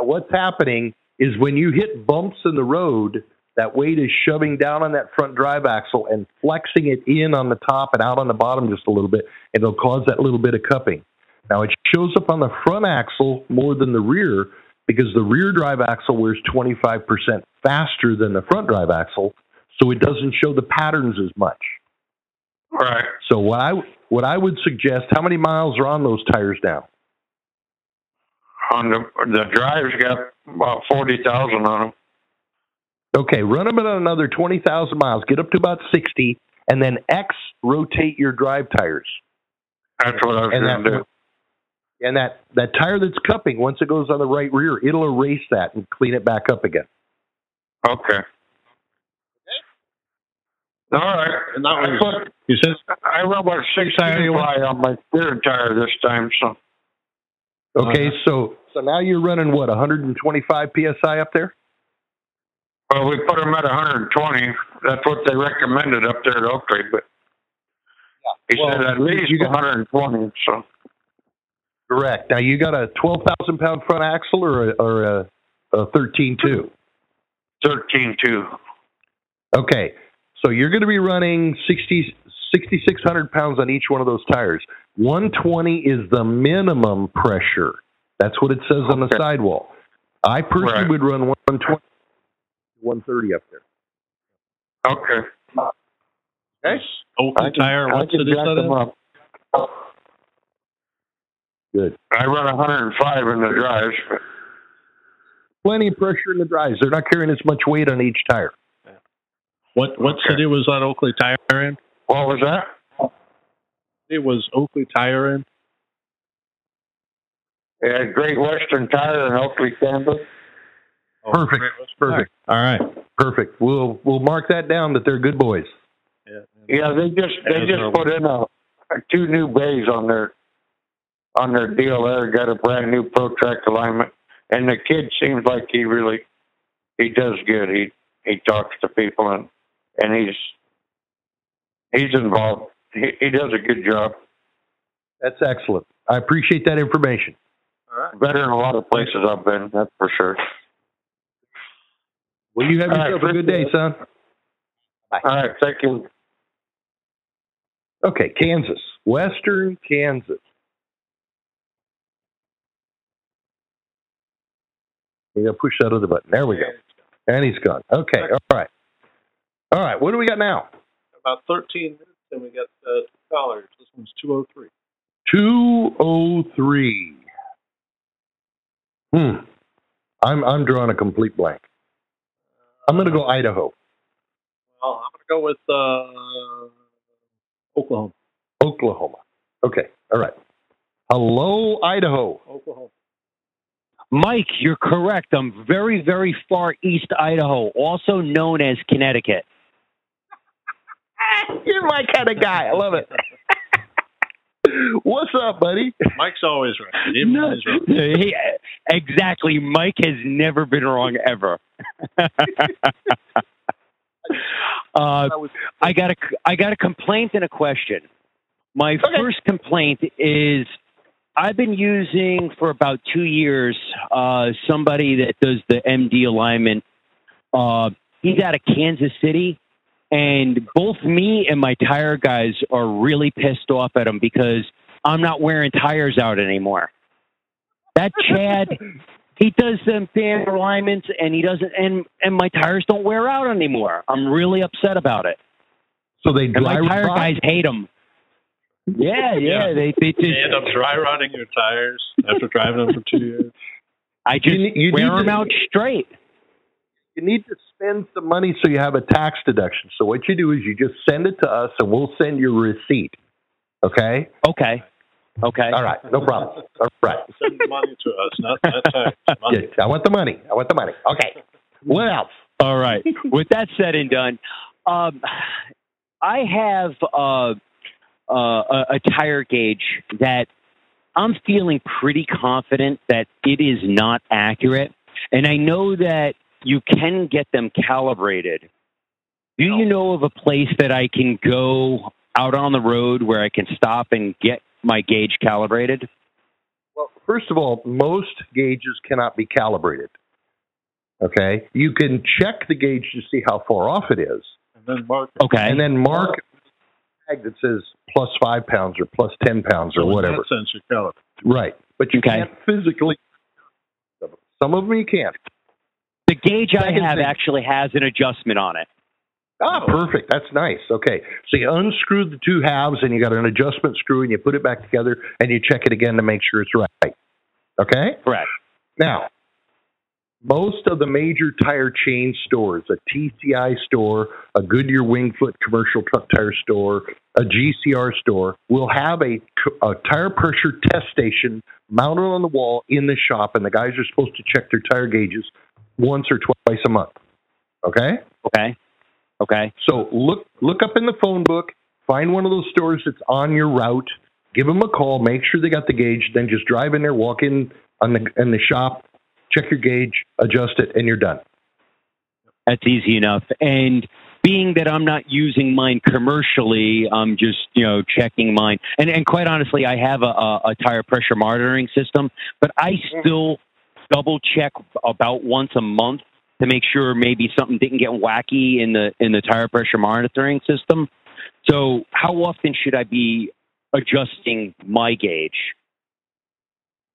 B: Now, what's happening is when you hit bumps in the road, that weight is shoving down on that front drive axle and flexing it in on the top and out on the bottom just a little bit, and it'll cause that little bit of cupping. Now, it shows up on the front axle more than the rear because the rear drive axle wears 25% faster than the front drive axle, so it doesn't show the patterns as much.
H: Right.
B: So what I what I would suggest, how many miles are on those tires now?
H: On the, the drives got about 40,000 on them.
B: Okay, run them at another 20,000 miles, get up to about 60, and then X rotate your drive tires.
H: That's what I was
B: And
H: going to
B: that,
H: do.
B: and that, that tire that's cupping, once it goes on the right rear, it'll erase that and clean it back up again.
H: Okay. All right.
C: And that
H: I
C: was
H: put
C: he says
H: I rub a six
C: tire
H: on my steer tire this time, so
B: Okay,
C: Uh-huh.
B: so so now you're running what 125 psi up there?
H: Well we put them at 120. That's what they recommended up there at Oakley, but he
B: Well,
H: said at least
B: you got-
H: 120. So
B: Correct. Now you got a 12,000 pound front axle or a, or a, a 13.2.
H: 13 two.
B: Okay, so you're going to be running 60, 6,600 pounds on each one of those tires. 120 is the minimum pressure. That's what it says on the sidewall. I personally
H: Right.
B: would run 120, 130 up there.
H: Okay.
B: Okay.
C: Oakley
H: oh, I
C: tire. What's
H: can
C: it? Is
H: jack
C: that
H: them
C: in?
H: up.
B: Good.
H: I run 105 in the drives.
B: Plenty of pressure in the drives. They're not carrying as much weight on each tire.
C: What what
H: Okay.
C: city was that Oakley tire in?
H: What was that?
C: It was Oakley tire in.
H: Yeah, Great Western Tire in Oakley, Kansas.
C: Oh,
B: Perfect. Perfect.
C: All right.
B: Perfect. We'll we'll mark that down that they're good boys.
C: Yeah.
H: Yeah, they just they
C: As
H: just put in a, two new bays on their on their deal there. Got a brand new ProTrack alignment, and the kid seems like he really he does good. He he talks to people and and he's he's involved. He, he does a good job.
B: That's excellent. I appreciate that information.
H: Better than a lot of places I've been. That's for sure.
B: Well, you have
H: All right,
B: yourself a good day, son.
H: All right, thank you.
B: Okay, Kansas, Western Kansas. You gotta push that other button. There we go. And he's gone. Okay, all right. All right, what do we got now?
C: About 13 minutes, and we got uh, two callers. This one's 203.
B: 203. Hmm. I'm I'm drawing a complete blank. I'm gonna go Idaho.
C: Well, I'm going to go with uh, Oklahoma.
B: Oklahoma. Okay, all right. Hello, Idaho.
C: Oklahoma.
I: Mike, you're correct. I'm very, very far east Idaho, also known as Connecticut.
B: You're my kind of guy. I love it. What's up, buddy?
C: Mike's always right.
I: No,
C: he's wrong.
I: he, exactly. Mike has never been wrong ever. uh, I got a I got a complaint and a question. My first complaint is I've been using for about two years uh, somebody that does the MD alignment. Uh, he's out of Kansas City, and both me and my tire guys are really pissed off at him because I'm not wearing tires out anymore. That Chad, he does them damn alignments, and he doesn't, and and my tires don't wear out anymore. I'm really upset about it.
B: So they
I: And my tire
B: rot?
I: guys hate him. Yeah, yeah,
C: Yeah.
I: they they just.
C: You end up dry rotting your tires after driving them for two years.
I: I just
B: You you
I: wear them
B: to-
I: out straight.
B: You need to spend some money so you have a tax deduction. So what you do is you just send it to us, and we'll send you a receipt. Okay.
I: Okay, okay.
B: All right. No problem. All right.
C: Send the money to us, not not tax. Money.
B: Yeah, I want the money. I want the money. Okay. What else?
I: All right. With that said and done, um, I have uh, uh, a, a tire gauge that I'm feeling pretty confident that it is not accurate, and I know that you can get them calibrated. Do you know of a place that I can go out on the road where I can stop and get my gauge calibrated?
B: Well, first of all, most gauges cannot be calibrated. Okay. You can check the gauge to see how far off it is,
C: And then Mark.
I: Okay.
B: and then mark a tag that says plus five pounds or plus ten pounds or
C: So in
B: whatever.
C: that sense, you're calibrated.
B: Right. But you
I: Okay.
B: can't physically. Some of them you can't.
I: The gauge I have actually has an adjustment on it.
B: Ah, perfect. That's nice. Okay. So you unscrew the two halves and you got an adjustment screw and you put it back together and you check it again to make sure it's right. Okay?
I: Correct.
B: Now, most of the major tire chain stores, a TCI store, a Goodyear Wingfoot commercial truck tire store, a GCR store, will have a, a tire pressure test station mounted on the wall in the shop, and the guys are supposed to check their tire gauges once or twice a month. Okay?
I: Okay. Okay.
B: So look look up in the phone book, find one of those stores that's on your route, give them a call, make sure they got the gauge, then just drive in there, walk in on the in the shop, check your gauge, adjust it, and you're done.
I: That's easy enough. And being that I'm not using mine commercially, I'm just, you know, checking mine. And, and quite honestly, I have a, a, a tire pressure monitoring system, but I mm-hmm. still double check about once a month to make sure maybe something didn't get wacky in the in the tire pressure monitoring system. So how often should I be adjusting my gauge?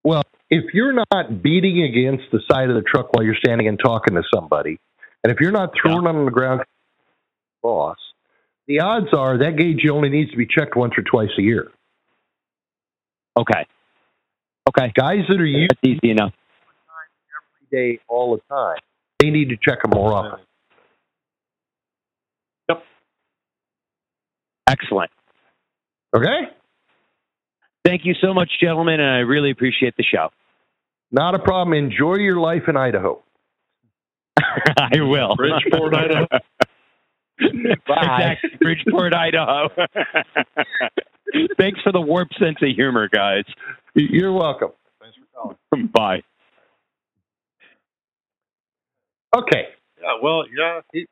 B: Well, if you're not beating against the side of the truck while you're standing and talking to somebody, and if you're not throwing on the ground, boss, the odds are that gauge only needs to be checked once or twice a year.
I: Okay. Okay.
B: Guys that are using
I: That's easy enough.
B: Every day all the time, they need to check them more often. Yep.
I: Excellent.
B: Okay?
I: Thank you so much, gentlemen, and I really appreciate the show.
B: Not a problem. Enjoy your life in Idaho.
I: I will.
C: Bridgeport, Idaho.
I: Bye. Exactly. Bridgeport, Idaho. Thanks for the warped sense of humor, guys.
B: You're welcome.
C: Thanks for calling.
I: Bye.
B: Okay.
C: Yeah, well, yeah, he,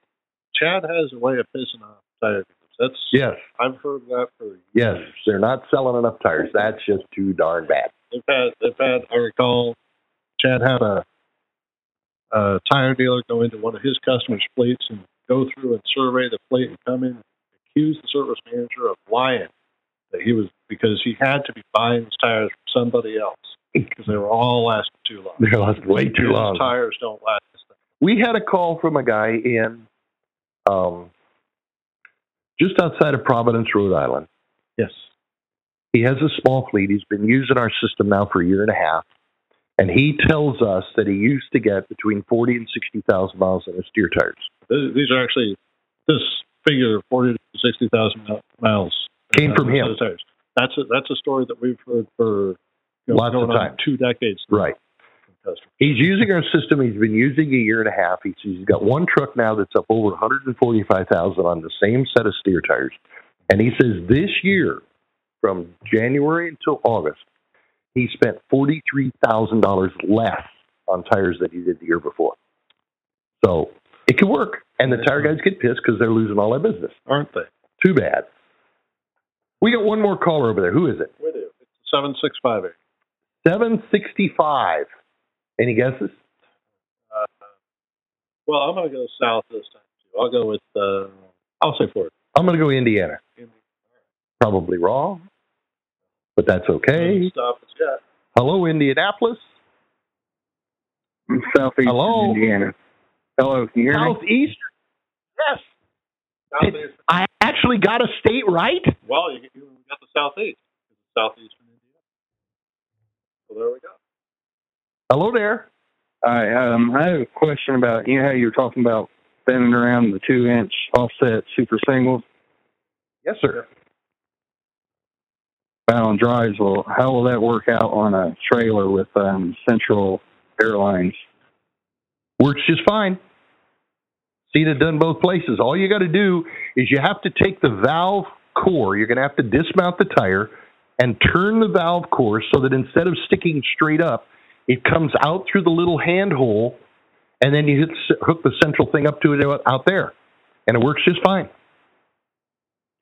C: Chad has a way of pissing off tire dealers. That's
B: Yes.
C: I've heard that for years.
B: Yes. They're not selling enough tires. That's just too darn bad.
C: they've had they've had I recall Chad had a a tire dealer go into one of his customers' fleets and go through and survey the fleet and come in and accuse the service manager of lying that he was because he had to be buying his tires from somebody else because they were all lasting too long.
B: They lasted way too
C: His
B: long.
C: tires don't last.
B: We had a call from a guy in um, just outside of Providence, Rhode Island.
C: Yes.
B: He has a small fleet. He's been using our system now for a year and a half. And he tells us that he used to get between 40 and 60,000 miles on his steer tires.
C: These are actually this figure, forty to sixty thousand miles,
B: Came from him.
C: Tires. That's a that's a story that we've heard for you know,
B: Lots of time.
C: two decades.
B: Right. He's using our system. He's been using a year and a half. He's, he's got one truck now that's up over 145,000 on the same set of steer tires. And he says this year, from January until August, he spent $43,000 less on tires than he did the year before. So it can work. And the tire guys get pissed because they're losing all their business.
C: aren't they?
B: Too bad. We got one more caller over there. Who is it?
C: We do. It's seven six five eight.
B: 765. Any guesses?
C: Uh, well, I'm going to go south this time too. I'll go with. Uh, I'll say Florida.
B: I'm going to go Indiana. Probably wrong, but that's okay.
C: Stop us yet.
B: Hello, Indianapolis.
J: Southeast
B: Hello?
J: Indiana. Hello, can you hear me?
B: Southeastern. Yes. I actually got a state right.
C: Well, you, you got the southeast. Southeastern Indiana. So there we go.
B: Hello there.
J: Hi, um, I have a question about you know how you were talking about bending around the two inch offset super singles
B: Yes, sir.
J: bound drives. Well, how will that work out on a trailer with um, Central Airlines?
B: Works just fine. It done both places. All you got to do is you have to take the valve core. You're going to have to dismount the tire and turn the valve core so that instead of sticking straight up, it comes out through the little hand hole, and then you hit, hook the central thing up to it out- there, and it works just fine.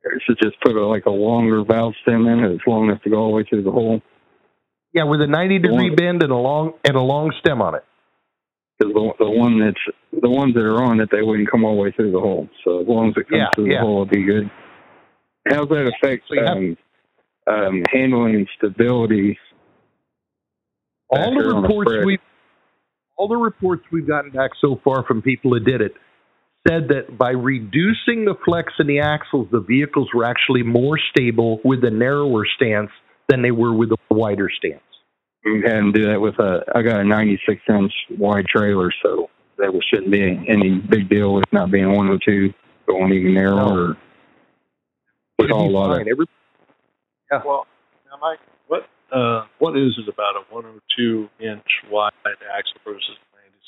J: Or should just put a, like a longer valve stem in it. It's long enough to go all the way through the hole.
B: Yeah, with a 90 degree bend and a long and a long stem on it.
J: Because the, the one that's the ones that are on it, they wouldn't come all the way through the hole. So as long as it comes
B: Yeah,
J: through
B: yeah.
J: the hole, it'll be good. How's that affect
B: So you have-
J: um, um, handling stability?
B: All the
J: there the
B: reports
J: spread?
B: we all the reports we've gotten back so far from people that did it said that by reducing the flex in the axles, the vehicles were actually more stable with a narrower stance than they were with a wider stance.
J: We had do that with a. I got a 96 inch wide trailer, so that shouldn't be any big deal with not being 102 going even narrower.
B: No.
J: With all a
B: be
J: lot of
B: fine. Every,
C: Well, now, Mike, what uh, what is it about a 102 inch wide axle versus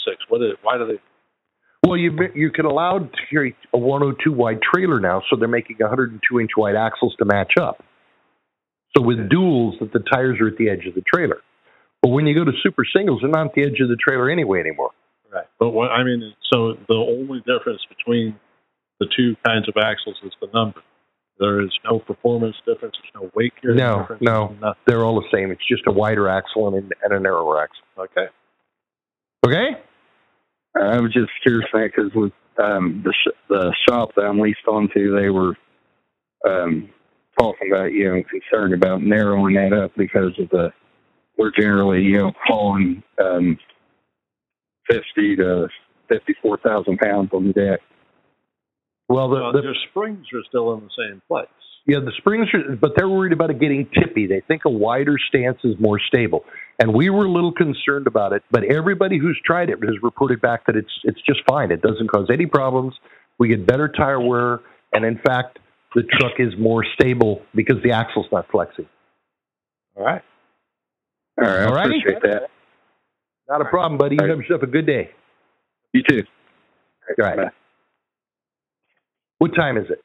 C: 96? What is? Why do they?
B: well, you you can allow to carry a 102 wide trailer now, so they're making 102 inch wide axles to match up. So with duals, that the tires are at the edge of the trailer. But when you go to super singles, they're not at the edge of the trailer anyway anymore.
C: Right. But what I mean, so the only difference between the two kinds of axles is the number. There is no performance difference. There's no weight carrying
B: No,
C: difference.
B: no.
C: nothing.
B: They're all the same. It's just a wider axle and, and a narrower axle.
C: Okay.
B: Okay?
J: I was just curious because with um, the sh- the shop that I'm leased onto, they were um, talking about, you know, concerned about narrowing that up because of the we're generally, you know, hauling um, fifty to fifty-four thousand pounds on the deck.
B: Well, the,
C: Well,
B: the
C: their springs are still in the same place.
B: yeah, the springs, are, but they're worried about it getting tippy. They think a wider stance is more stable, and we were a little concerned about it. But everybody who's tried it has reported back that it's it's just fine. It doesn't cause any problems. We get better tire wear, and in fact, the truck is more stable because the axle's not flexing. All right,
J: All right, I
B: All
J: appreciate that.
B: not a problem, buddy. You have yourself a good day.
J: You too.
B: All right.
J: Bye.
B: What time is it?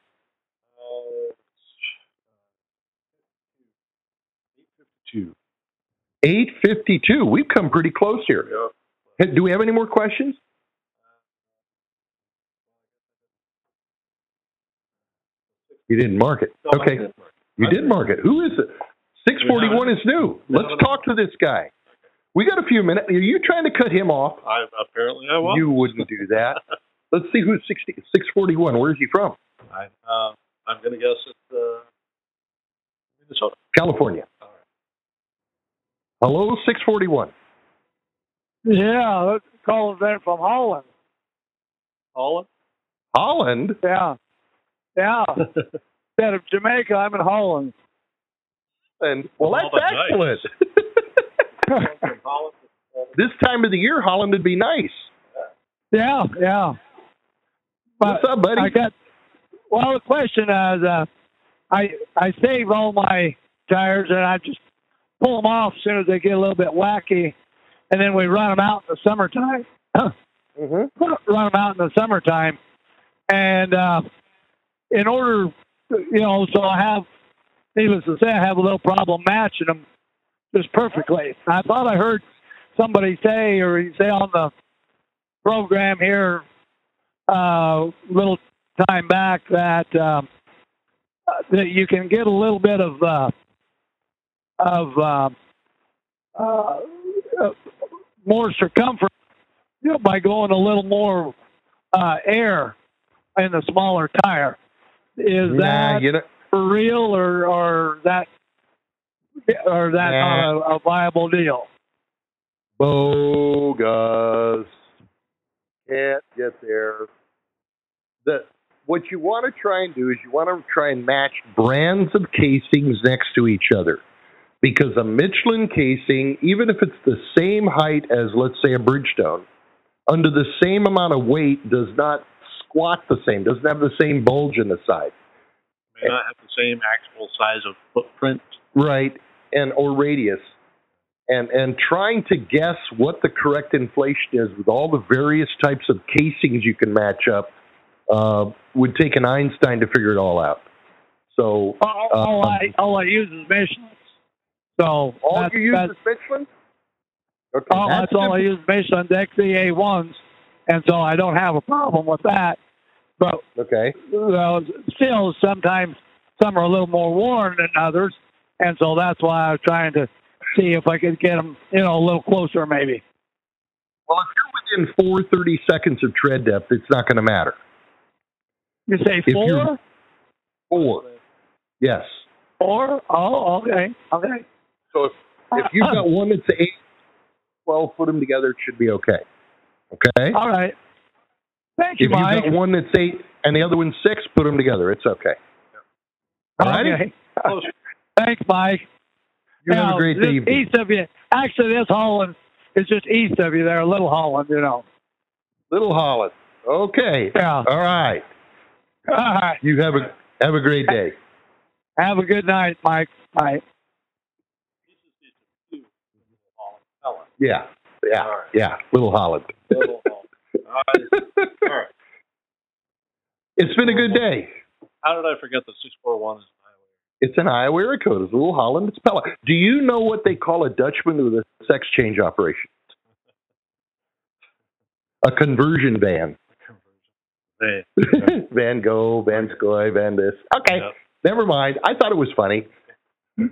C: Two.
B: Eight fifty-two. We've come pretty close here. Hey, Do we have any more questions? You didn't mark it. Okay. You did mark it. Who is it? 641 is new. Let's talk to this guy. We got a few minutes. Are you trying to cut him off?
C: I apparently I was.
B: You wouldn't do that. Let's see who's 60, 641. Where's he from?
C: I, uh, I'm going to guess it's uh, Minnesota.
B: California. Hello, 641.
K: Yeah, calling in from Holland.
C: Holland.
B: Holland?
K: Yeah, yeah. Instead of Jamaica, I'm in Holland.
B: And well, that's
C: Oh, that's
B: excellent.
C: From Holland.
B: this time of the year, Holland would be nice.
K: Yeah, yeah. But
B: What's up, buddy?
K: I got. Well, the question is, uh, I I save all my tires and I just pull them off as soon as they get a little bit wacky, and then we run them out in the summertime.
B: mm-hmm.
K: run them out in the summertime, and uh, in order, you know, so I have, needless to say, I have a little problem matching them just perfectly. I thought I heard somebody say, or you say on the program here, a uh, little time back that um, that you can get a little bit of uh, of uh, uh, uh, more circumference you know, by going a little more uh, air in the smaller tire. Is
B: Nah,
K: that
B: you know,
K: for real, or or that or that
B: Nah.
K: not a, a viable deal?
B: bogus. Can't get there. The what you want to try and do is you want to try and match brands of casings next to each other. Because a Michelin casing, even if it's the same height as let's say a Bridgestone, under the same amount of weight does not squat the same, doesn't have the same bulge in the side.
C: May not have the same actual size of footprint.
B: right and or radius and and trying to guess what the correct inflation is with all the various types of casings you can match up uh, would take an Einstein to figure it all out. So
K: All, all I all I use is Michelin. So
B: all
K: that's,
B: you use
K: that's,
B: is Michelin. Okay,
K: all, that's all I use Michelin XEA ones, and so I don't have a problem with that. But
B: Okay.
K: well, still, sometimes some are a little more worn than others, and so that's why I was trying to see if I could get them, you know, a little closer, maybe.
B: Well, if you're within four thirty seconds of tread depth, it's not going to matter.
K: You say four?
B: Four. Yes.
K: Four? Oh, okay, okay.
B: So if if you've got one that's eight, twelve, put them together, it should be okay. Okay.
K: All right. Thank you,
B: If you've got one that's eight and the other one's six, put them together. It's okay. All righty.
K: Okay. Thanks, Mike.
B: You have a great
K: this
B: evening.
K: East of you. Actually, this Holland is just east of you there, Little Holland, you know.
B: Little Holland. Okay.
K: Yeah.
B: All right.
K: All right.
B: You have a have a great day.
K: Have a good night, Mike. Bye.
B: Yeah. Yeah. Yeah. Little Holland.
C: Little Holland. All right.
B: It's been a good day.
C: How did I forget that 641 is
B: It's an Iowa area code. It's a Little Holland. It's Pella. Do you know what they call a Dutchman with a sex change operation? A conversion van.
C: Hey.
B: Van Gogh, Van Scoy, Van this. Okay.
C: Yep.
B: Never mind. I thought it was funny.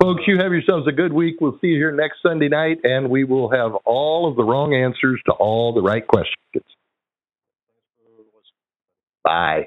B: Folks, you have yourselves a good week. We'll see you here next Sunday night, and we will have all of the wrong answers to all the right questions. Bye.